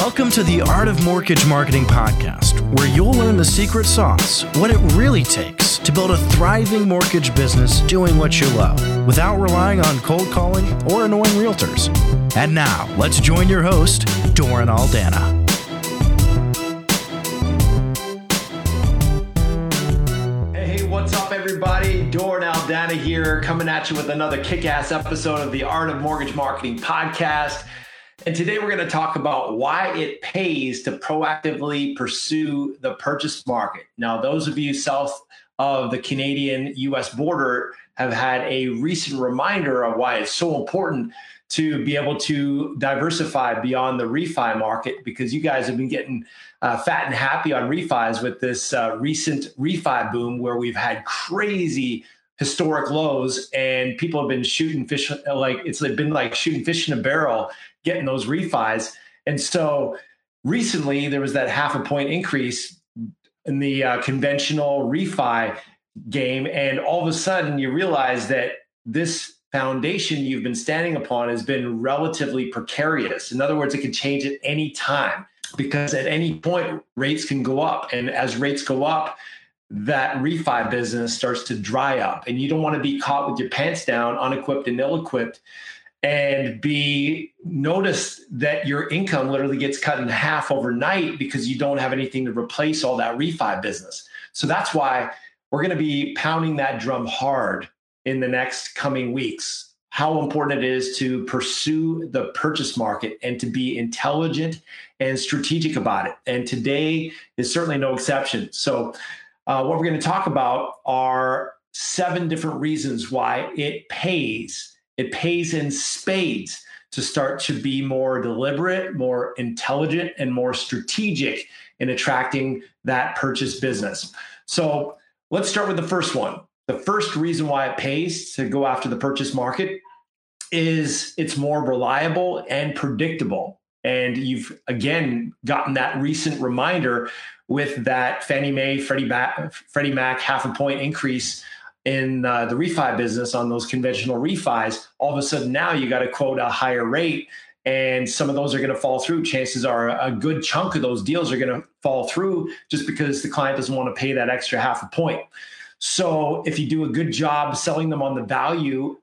Welcome to the Art of Mortgage Marketing podcast, where you'll learn the secret sauce, what it really takes to build a thriving mortgage business doing what you love without relying on cold calling or annoying realtors. And now, let's join your host, Doran Aldana. Hey, what's up, everybody? Doran Aldana here, coming at you with another kick ass episode of the Art of Mortgage Marketing podcast. And today we're going to talk about why it pays to proactively pursue the purchase market. Now, those of you south of the Canadian US border have had a recent reminder of why it's so important to be able to diversify beyond the refi market because you guys have been getting uh, fat and happy on refis with this uh, recent refi boom where we've had crazy historic lows and people have been shooting fish like it's been like shooting fish in a barrel getting those refis. And so recently there was that half a point increase in the uh, conventional refi game. And all of a sudden you realize that this foundation you've been standing upon has been relatively precarious. In other words, it can change at any time because at any point rates can go up. And as rates go up, that refi business starts to dry up and you don't want to be caught with your pants down unequipped and ill-equipped and be notice that your income literally gets cut in half overnight because you don't have anything to replace all that refi business. So that's why we're going to be pounding that drum hard in the next coming weeks. How important it is to pursue the purchase market and to be intelligent and strategic about it. And today is certainly no exception. So, uh, what we're going to talk about are seven different reasons why it pays it pays in spades to start to be more deliberate, more intelligent, and more strategic in attracting that purchase business. So let's start with the first one. The first reason why it pays to go after the purchase market is it's more reliable and predictable. And you've again gotten that recent reminder with that Fannie Mae, Freddie Mac, Freddie Mac half a point increase in uh, the refi business on those conventional refis, all of a sudden now you got to quote a higher rate and some of those are going to fall through. Chances are a good chunk of those deals are going to fall through just because the client doesn't want to pay that extra half a point. So if you do a good job selling them on the value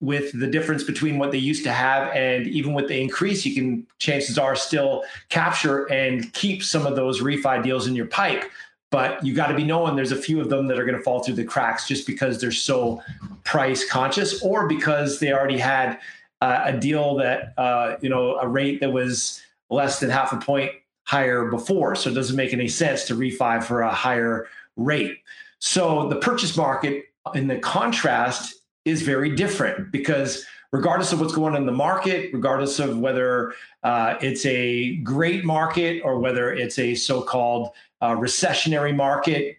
with the difference between what they used to have and even with the increase, you can chances are still capture and keep some of those refi deals in your pipe but you got to be knowing there's a few of them that are going to fall through the cracks just because they're so price conscious or because they already had uh, a deal that uh, you know a rate that was less than half a point higher before. So it doesn't make any sense to refi for a higher rate. So the purchase market in the contrast is very different because regardless of what's going on in the market regardless of whether uh, it's a great market or whether it's a so-called uh, recessionary market,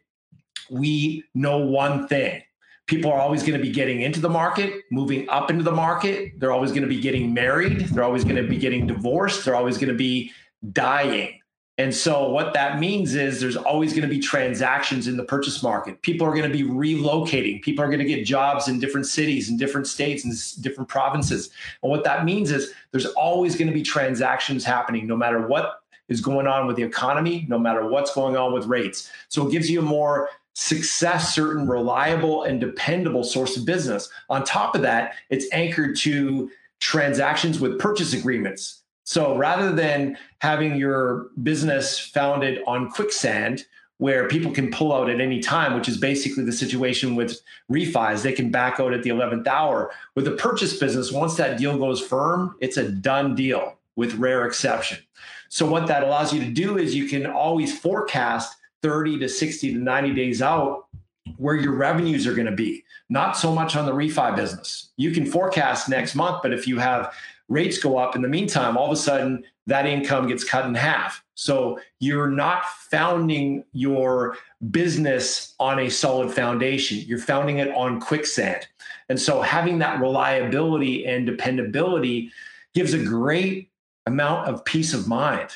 we know one thing. People are always going to be getting into the market, moving up into the market. They're always going to be getting married. They're always going to be getting divorced. They're always going to be dying. And so, what that means is there's always going to be transactions in the purchase market. People are going to be relocating. People are going to get jobs in different cities, in different states, and different provinces. And what that means is there's always going to be transactions happening, no matter what is going on with the economy, no matter what's going on with rates. So it gives you a more success certain, reliable, and dependable source of business. On top of that, it's anchored to transactions with purchase agreements. So rather than having your business founded on quicksand, where people can pull out at any time, which is basically the situation with refis. They can back out at the 11th hour. With the purchase business, once that deal goes firm, it's a done deal with rare exception. So what that allows you to do is you can always forecast 30 to 60 to 90 days out where your revenues are going to be. Not so much on the refi business. You can forecast next month, but if you have rates go up in the meantime, all of a sudden that income gets cut in half. So you're not founding your business on a solid foundation. You're founding it on quicksand. And so having that reliability and dependability gives a great amount of peace of mind.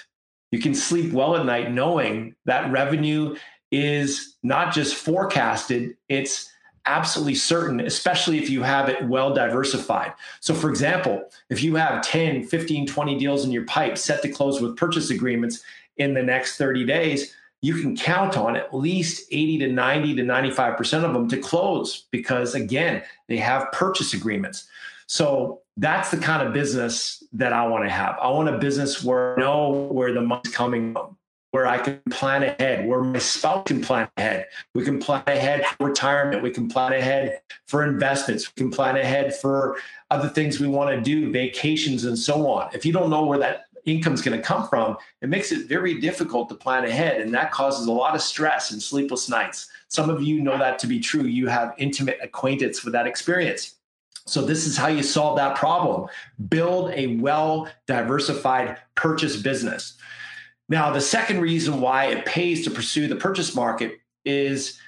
You can sleep well at night knowing that revenue is not just forecasted, it's absolutely certain, especially if you have it well diversified. So, for example, if you have 10, 15, 20 deals in your pipe set to close with purchase agreements in the next 30 days, you can count on at least 80 to 90 to 95% of them to close because, again, they have purchase agreements. So that's the kind of business that I want to have. I want a business where I know where the money's coming from, where I can plan ahead, where my spouse can plan ahead. We can plan ahead for retirement. We can plan ahead for investments. We can plan ahead for other things we want to do, vacations, and so on. If you don't know where that income is going to come from, it makes it very difficult to plan ahead. And that causes a lot of stress and sleepless nights. Some of you know that to be true. You have intimate acquaintance with that experience. So, this is how you solve that problem build a well diversified purchase business. Now, the second reason why it pays to pursue the purchase market is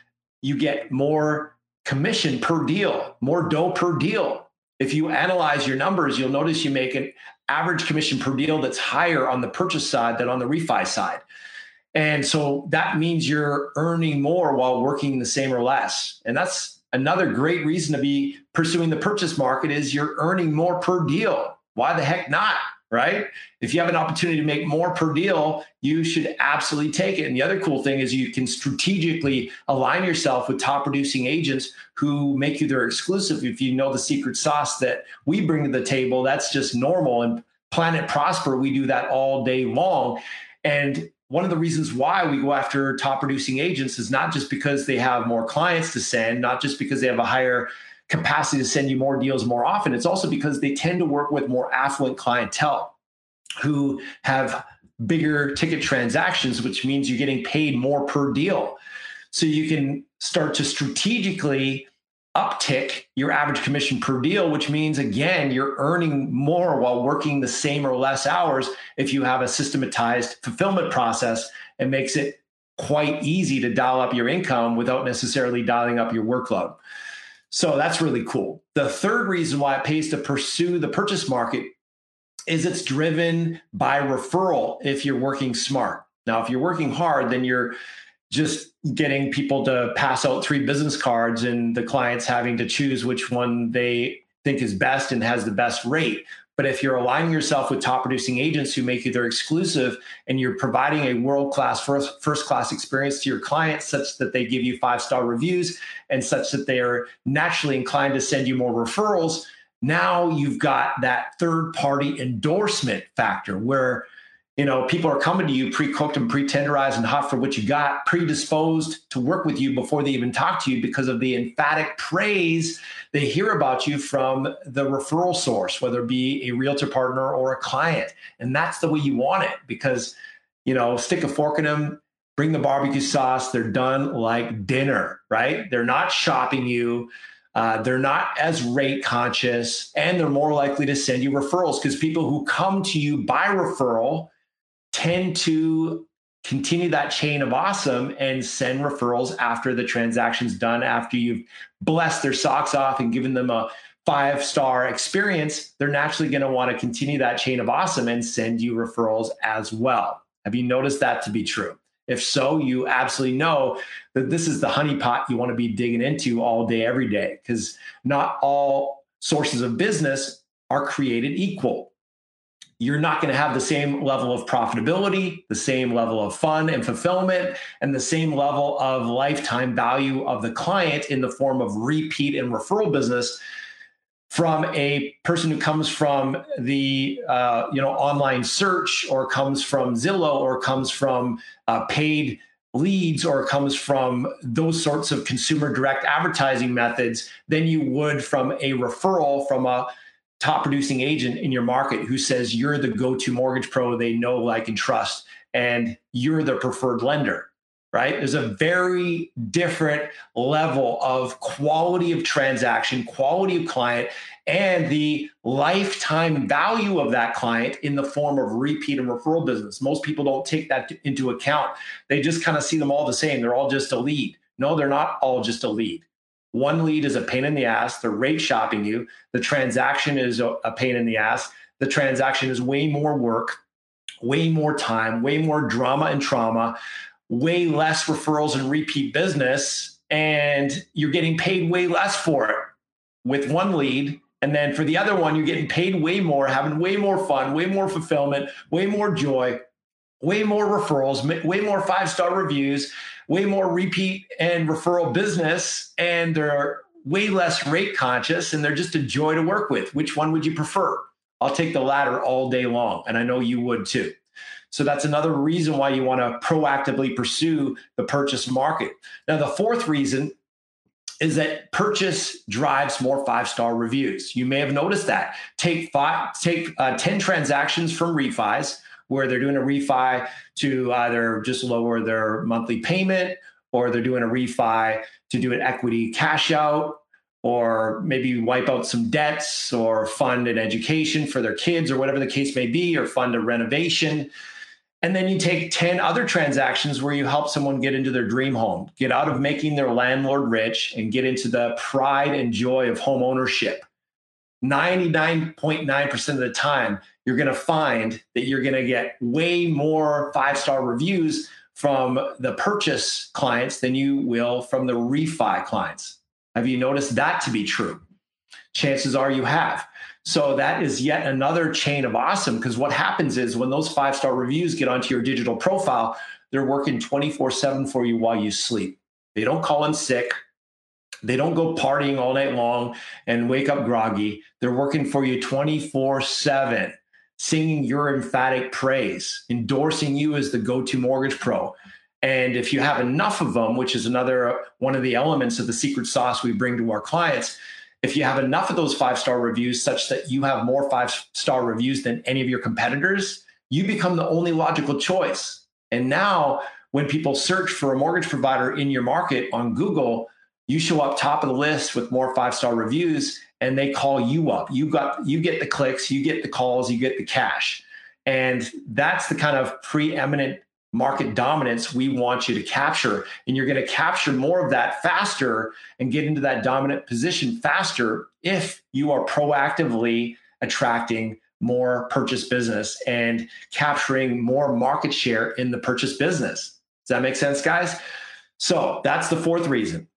you get more commission per deal, more dough per deal. If you analyze your numbers, you'll notice you make an average commission per deal that's higher on the purchase side than on the refi side. And so that means you're earning more while working the same or less. And that's another great reason to be pursuing the purchase market is you're earning more per deal. Why the heck not? Right? If you have an opportunity to make more per deal, you should absolutely take it. And the other cool thing is you can strategically align yourself with top producing agents who make you their exclusive. If you know the secret sauce that we bring to the table, that's just normal. And Planet Prosper, we do that all day long. And one of the reasons why we go after top producing agents is not just because they have more clients to send, not just because they have a higher capacity to send you more deals more often. It's also because they tend to work with more affluent clientele who have bigger ticket transactions, which means you're getting paid more per deal. So you can start to strategically uptick your average commission per deal, which means again, you're earning more while working the same or less hours if you have a systematized fulfillment process and makes it quite easy to dial up your income without necessarily dialing up your workload. So that's really cool. The third reason why it pays to pursue the purchase market is it's driven by referral if you're working smart. Now, if you're working hard, then you're just getting people to pass out three business cards and the clients having to choose which one they think is best and has the best rate. But if you're aligning yourself with top producing agents who make you their exclusive and you're providing a world class first, first class experience to your clients such that they give you five star reviews and such that they are naturally inclined to send you more referrals, now you've got that third party endorsement factor where you know, people are coming to you pre-cooked and pre-tenderized and hot for what you got, predisposed to work with you before they even talk to you because of the emphatic praise they hear about you from the referral source, whether it be a realtor partner or a client. And that's the way you want it because, you know, stick a fork in them, bring the barbecue sauce, they're done like dinner, right? They're not shopping you. Uh, they're not as rate conscious and they're more likely to send you referrals because people who come to you by referral tend to continue that chain of awesome and send referrals after the transaction's done, after you've blessed their socks off and given them a five star experience, they're naturally going to want to continue that chain of awesome and send you referrals as well. Have you noticed that to be true? If so, you absolutely know that this is the honeypot you want to be digging into all day, every day, because not all sources of business are created equal you're not going to have the same level of profitability, the same level of fun and fulfillment, and the same level of lifetime value of the client in the form of repeat and referral business from a person who comes from the uh, you know online search or comes from Zillow or comes from uh, paid leads or comes from those sorts of consumer direct advertising methods than you would from a referral from a top producing agent in your market who says you're the go-to mortgage pro they know like and trust and you're the preferred lender right? There's a very different level of quality of transaction quality of client and the lifetime value of that client in the form of repeat and referral business. Most people don't take that into account. They just kind of see them all the same. They're all just a lead. No they're not all just a lead one lead is a pain in the ass. They're rate shopping you. The transaction is a, pain in the ass. The transaction is way more work, way more time, way more drama and trauma, way less referrals and repeat business. and you're getting paid way less for it with one lead. And then for the other one, you're getting paid way more, having way more fun, way more fulfillment, way more joy, way more referrals, way more five star reviews, way more repeat and referral business. And they're way less rate conscious and they're just a joy to work with. Which one would you prefer? I'll take the latter all day long. And I know you would too. So that's another reason why you want to proactively pursue the purchase market. Now, the fourth reason is that purchase drives more five star reviews. You may have noticed that. Take five, take uh, 10 transactions from refis where they're doing a refi to either just lower their monthly payment or they're doing a refi to do an equity cash out or maybe wipe out some debts or fund an education for their kids or whatever the case may be or fund a renovation and then you take 10 other transactions where you help someone get into their dream home, get out of making their landlord rich and get into the pride and joy of home ownership. 99.9% of the time, you're going to find that you're going to get way more five star reviews from the purchase clients than you will from the refi clients. Have you noticed that to be true? Chances are you have. So that is yet another chain of awesome because what happens is when those five star reviews get onto your digital profile, they're working 24 7 for you while you sleep. They don't call in sick. They don't go partying all night long and wake up groggy. They're working for you 24 7, singing your emphatic praise, endorsing you as the go to mortgage pro. And if you have enough of them, which is another uh, one of the elements of the secret sauce we bring to our clients, if you have enough of those five star reviews such that you have more five star reviews than any of your competitors, you become the only logical choice. And now, when people search for a mortgage provider in your market on Google, you show up top of the list with more five star reviews and they call you up. You got you get the clicks, you get the calls, you get the cash. And that's the kind of preeminent market dominance we want you to capture. And you're going to capture more of that faster and get into that dominant position faster if you are proactively attracting more purchase business and capturing more market share in the purchase business. Does that make sense, guys? So that's the fourth reason.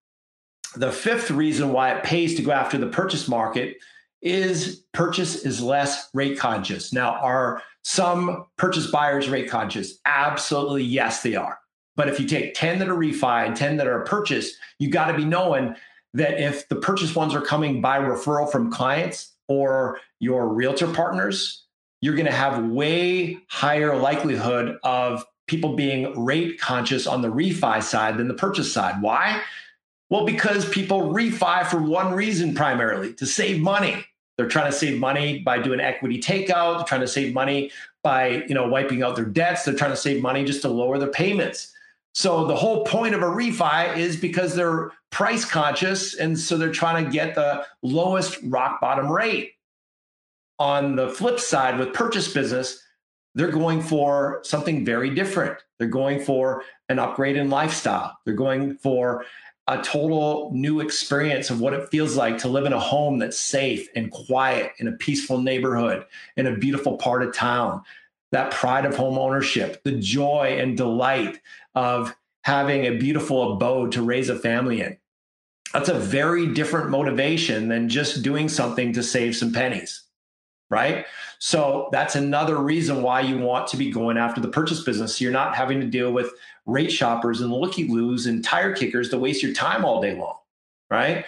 The fifth reason why it pays to go after the purchase market is purchase is less rate conscious. Now, are some purchase buyers rate conscious? Absolutely, yes, they are. But if you take 10 that are refi and 10 that are purchase, you got to be knowing that if the purchase ones are coming by referral from clients or your realtor partners, you're going to have way higher likelihood of people being rate conscious on the refi side than the purchase side. Why? Well, because people refi for one reason primarily to save money. They're trying to save money by doing equity takeout. They're trying to save money by you know wiping out their debts. They're trying to save money just to lower their payments. So the whole point of a refi is because they're price conscious, and so they're trying to get the lowest rock bottom rate. On the flip side, with purchase business, they're going for something very different. They're going for an upgrade in lifestyle. They're going for a total new experience of what it feels like to live in a home that's safe and quiet in a peaceful neighborhood in a beautiful part of town. That pride of home ownership, the joy and delight of having a beautiful abode to raise a family in. That's a very different motivation than just doing something to save some pennies, right? So that's another reason why you want to be going after the purchase business. So you're not having to deal with rate shoppers and looky loos and tire kickers to waste your time all day long, right?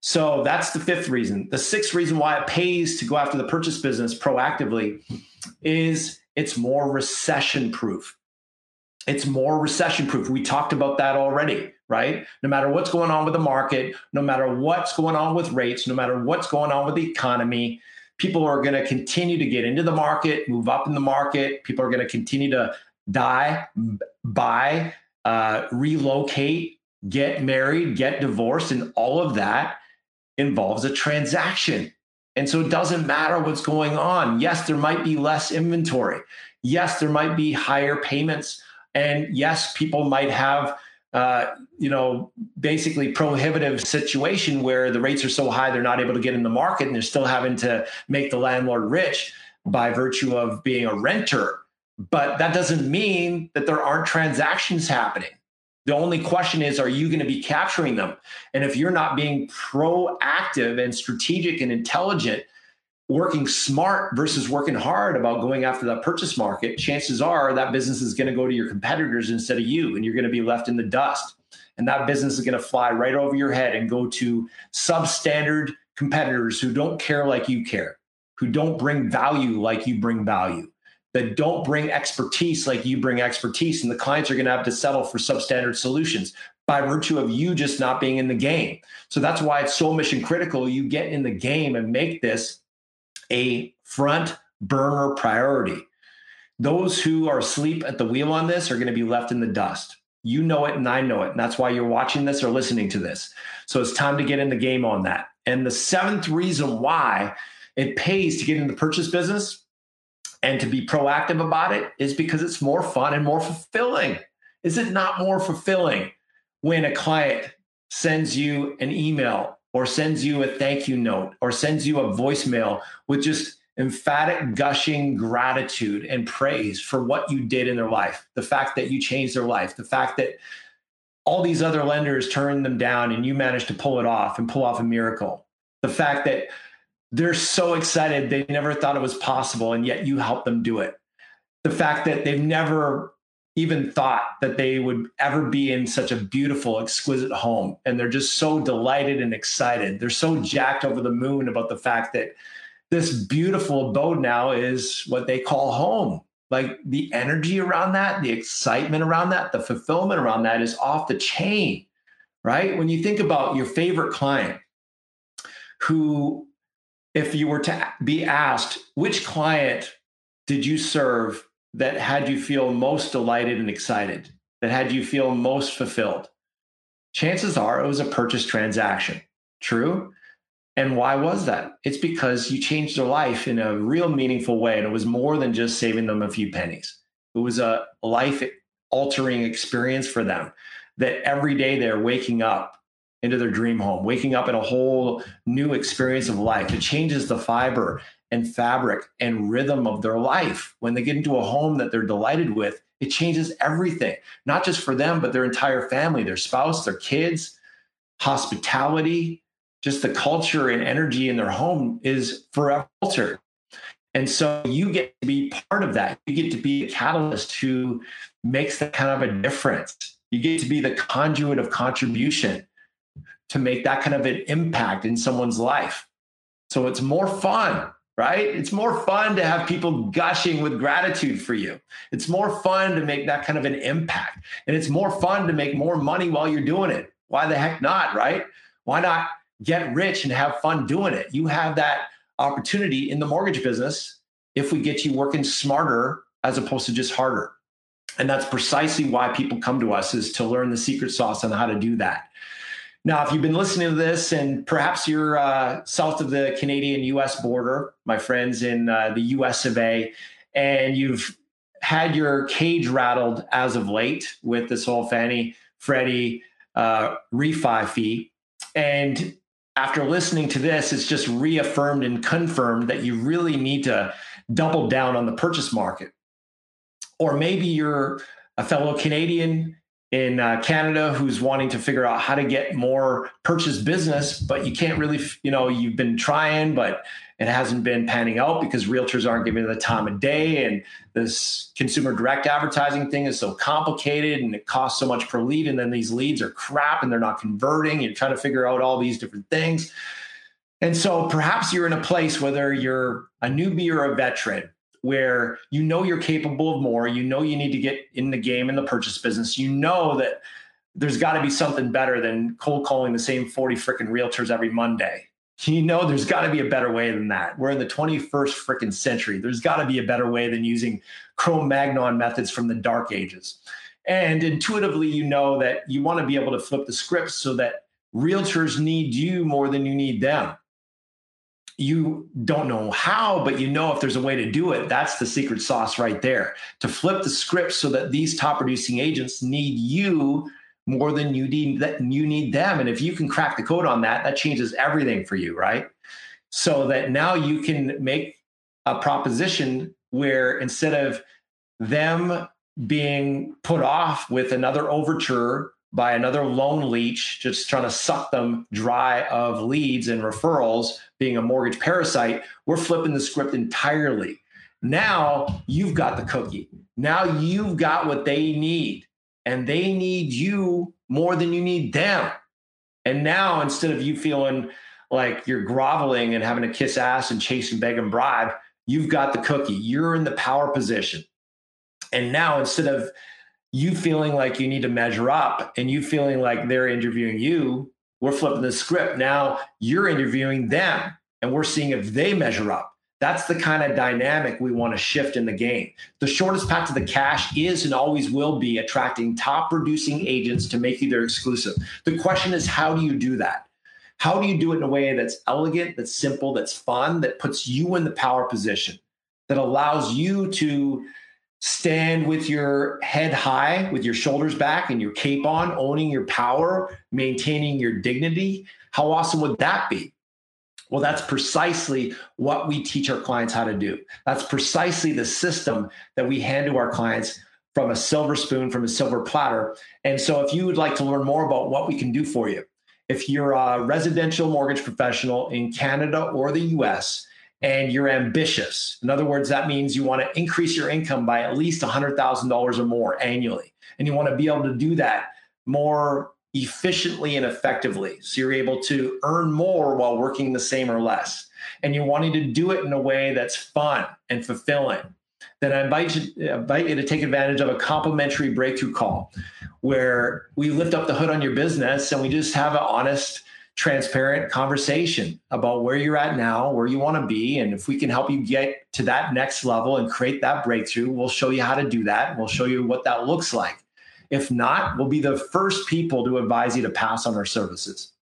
So that's the fifth reason. The sixth reason why it pays to go after the purchase business proactively is it's more recession proof. It's more recession proof. We talked about that already, right? No matter what's going on with the market, no matter what's going on with rates, no matter what's going on with the economy, people are going to continue to get into the market, move up in the market. People are going to continue to die, buy, uh, relocate, get married, get divorced, and all of that involves a transaction. And so it doesn't matter what's going on. Yes, there might be less inventory. Yes, there might be higher payments. And yes, people might have, uh, you know, basically prohibitive situation where the rates are so high they're not able to get in the market and they're still having to make the landlord rich by virtue of being a renter. But that doesn't mean that there aren't transactions happening. The only question is, are you going to be capturing them? And if you're not being proactive and strategic and intelligent, working smart versus working hard about going after that purchase market, chances are that business is going to go to your competitors instead of you, and you're going to be left in the dust. And that business is going to fly right over your head and go to substandard competitors who don't care like you care, who don't bring value like you bring value, that don't bring expertise like you bring expertise. And the clients are going to have to settle for substandard solutions by virtue of you just not being in the game. So that's why it's so mission critical you get in the game and make this a front burner priority. Those who are asleep at the wheel on this are going to be left in the dust. You know it and I know it. And that's why you're watching this or listening to this. So it's time to get in the game on that. And the seventh reason why it pays to get in the purchase business and to be proactive about it is because it's more fun and more fulfilling. Is it not more fulfilling when a client sends you an email or sends you a thank you note or sends you a voicemail with just emphatic gushing gratitude and praise for what you did in their life the fact that you changed their life the fact that all these other lenders turned them down and you managed to pull it off and pull off a miracle the fact that they're so excited they never thought it was possible and yet you helped them do it the fact that they've never even thought that they would ever be in such a beautiful, exquisite home. And they're just so delighted and excited. They're so jacked over the moon about the fact that this beautiful abode now is what they call home. Like the energy around that, the excitement around that, the fulfillment around that is off the chain, right? When you think about your favorite client who, if you were to be asked, which client did you serve that had you feel most delighted and excited, that had you feel most fulfilled? Chances are it was a purchase transaction. True. And why was that? It's because you changed their life in a real meaningful way. And it was more than just saving them a few pennies. It was a life altering experience for them that every day they're waking up into their dream home, waking up in a whole new experience of life. It changes the fiber and fabric and rhythm of their life. When they get into a home that they're delighted with, it changes everything, not just for them, but their entire family, their spouse, their kids, hospitality, just the culture and energy in their home is forever altered. And so you get to be part of that. You get to be a catalyst who makes that kind of a difference. You get to be the conduit of contribution to make that kind of an impact in someone's life. So it's more fun right? It's more fun to have people gushing with gratitude for you. It's more fun to make that kind of an impact. And it's more fun to make more money while you're doing it. Why the heck not, right? Why not get rich and have fun doing it? You have that opportunity in the mortgage business if we get you working smarter as opposed to just harder. And that's precisely why people come to us is to learn the secret sauce on how to do that. Now, if you've been listening to this and perhaps you're uh, south of the Canadian US border, my friends in uh, the US of A, and you've had your cage rattled as of late with this whole Fannie Freddie uh, refi fee. And after listening to this, it's just reaffirmed and confirmed that you really need to double down on the purchase market. Or maybe you're a fellow Canadian in uh, Canada who's wanting to figure out how to get more purchase business, but you can't really, you know, you've been trying, but it hasn't been panning out because realtors aren't giving the time of day. And this consumer direct advertising thing is so complicated and it costs so much per lead. And then these leads are crap and they're not converting. You're trying to figure out all these different things. And so perhaps you're in a place, whether you're a newbie or a veteran, where you know you're capable of more, you know you need to get in the game in the purchase business, you know that there's got to be something better than cold calling the same 40 freaking realtors every Monday. You know, there's got to be a better way than that. We're in the 21st freaking century. There's got to be a better way than using Cro Magnon methods from the dark ages. And intuitively, you know that you want to be able to flip the script so that realtors need you more than you need them you don't know how, but you know if there's a way to do it, that's the secret sauce right there. To flip the script so that these top producing agents need you more than you need that you need them. And if you can crack the code on that, that changes everything for you, right? So that now you can make a proposition where instead of them being put off with another overture by another loan leech, just trying to suck them dry of leads and referrals, being a mortgage parasite, we're flipping the script entirely. Now you've got the cookie. Now you've got what they need, and they need you more than you need them. And now instead of you feeling like you're groveling and having to kiss ass and chase and beg and bribe, you've got the cookie. You're in the power position. And now instead of you feeling like you need to measure up and you feeling like they're interviewing you, we're flipping the script. Now you're interviewing them and we're seeing if they measure up. That's the kind of dynamic we want to shift in the game. The shortest path to the cash is and always will be attracting top producing agents to make you their exclusive. The question is, how do you do that? How do you do it in a way that's elegant, that's simple, that's fun, that puts you in the power position, that allows you to stand with your head high, with your shoulders back and your cape on, owning your power, maintaining your dignity? How awesome would that be? Well, that's precisely what we teach our clients how to do. That's precisely the system that we hand to our clients from a silver spoon, from a silver platter. And so, if you would like to learn more about what we can do for you, if you're a residential mortgage professional in Canada or the US, and you're ambitious. In other words, that means you want to increase your income by at least $100,000 or more annually. And you want to be able to do that more efficiently and effectively. So you're able to earn more while working the same or less. And you're wanting to do it in a way that's fun and fulfilling. Then I invite you, invite you to take advantage of a complimentary breakthrough call where we lift up the hood on your business and we just have an honest, transparent conversation about where you're at now, where you want to be. And if we can help you get to that next level and create that breakthrough, we'll show you how to do that. We'll show you what that looks like. If not, we'll be the first people to advise you to pass on our services.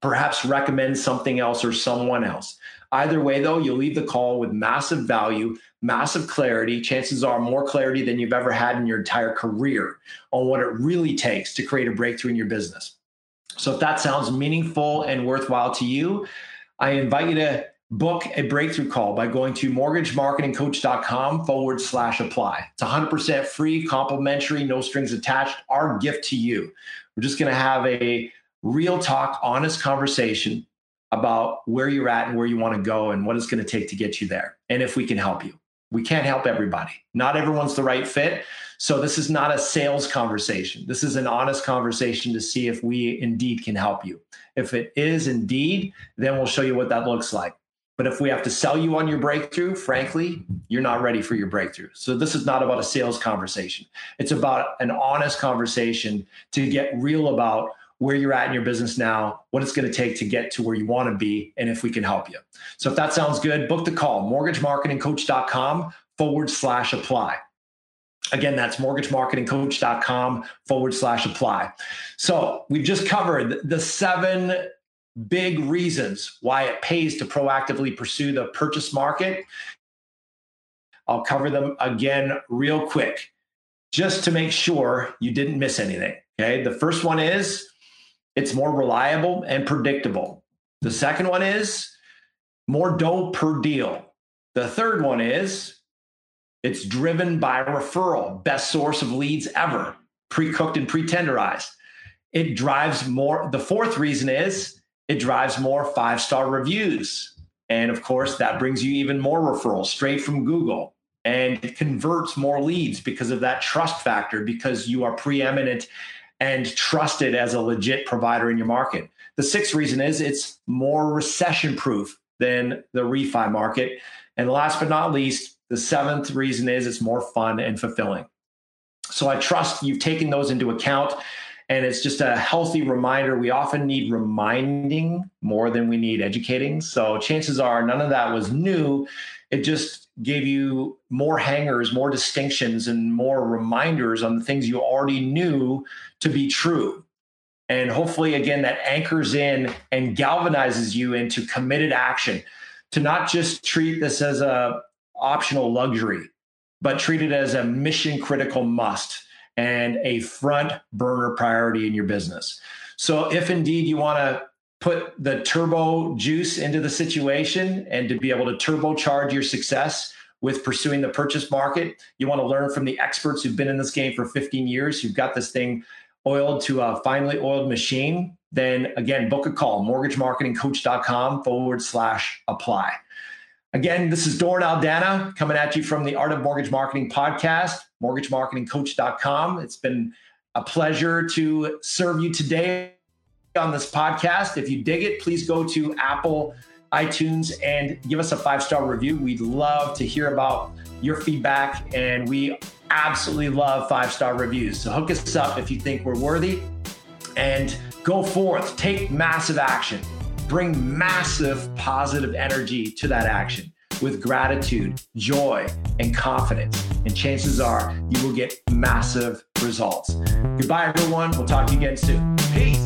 Perhaps recommend something else or someone else. Either way, though, you'll leave the call with massive value, massive clarity. Chances are more clarity than you've ever had in your entire career on what it really takes to create a breakthrough in your business. So, if that sounds meaningful and worthwhile to you, I invite you to book a breakthrough call by going to mortgagemarketingcoach.com forward slash apply. It's 100% free, complimentary, no strings attached. Our gift to you. We're just going to have a real talk, honest conversation about where you're at and where you want to go and what it's going to take to get you there and if we can help you. We can't help everybody. Not everyone's the right fit. So this is not a sales conversation. This is an honest conversation to see if we indeed can help you. If it is indeed, then we'll show you what that looks like. But if we have to sell you on your breakthrough, frankly, you're not ready for your breakthrough. So this is not about a sales conversation. It's about an honest conversation to get real about where you're at in your business now, what it's going to take to get to where you want to be, and if we can help you. So if that sounds good, book the call, mortgagemarketingcoach.com forward slash apply. Again, that's mortgagemarketingcoach.com forward slash apply. So we've just covered the seven big reasons why it pays to proactively pursue the purchase market. I'll cover them again real quick just to make sure you didn't miss anything. Okay. The first one is it's more reliable and predictable. The second one is more dough per deal. The third one is it's driven by referral, best source of leads ever, pre cooked and pre tenderized. It drives more. The fourth reason is it drives more five star reviews. And of course, that brings you even more referrals straight from Google. And it converts more leads because of that trust factor, because you are preeminent and trusted as a legit provider in your market. The sixth reason is it's more recession proof than the refi market. And last but not least, the seventh reason is it's more fun and fulfilling. So I trust you've taken those into account and it's just a healthy reminder. We often need reminding more than we need educating. So chances are none of that was new. It just gave you more hangers, more distinctions, and more reminders on the things you already knew to be true. And hopefully, again, that anchors in and galvanizes you into committed action to not just treat this as a optional luxury, but treat it as a mission critical must and a front burner priority in your business. So, if indeed you want to put the turbo juice into the situation and to be able to turbocharge your success with pursuing the purchase market, you want to learn from the experts who've been in this game for 15 years, who've got this thing oiled to a finely oiled machine, then again, book a call, mortgagemarketingcoach.com forward slash apply. Again, this is Doran Aldana coming at you from the Art of Mortgage Marketing podcast, mortgagemarketingcoach.com. It's been a pleasure to serve you today on this podcast. If you dig it, please go to Apple, iTunes, and give us a five star review. We'd love to hear about your feedback, and we absolutely love five star reviews. So hook us up if you think we're worthy and go forth, take massive action, bring massive positive energy to that action with gratitude, joy, and confidence. And chances are you will get massive results. Goodbye, everyone. We'll talk to you again soon. Peace.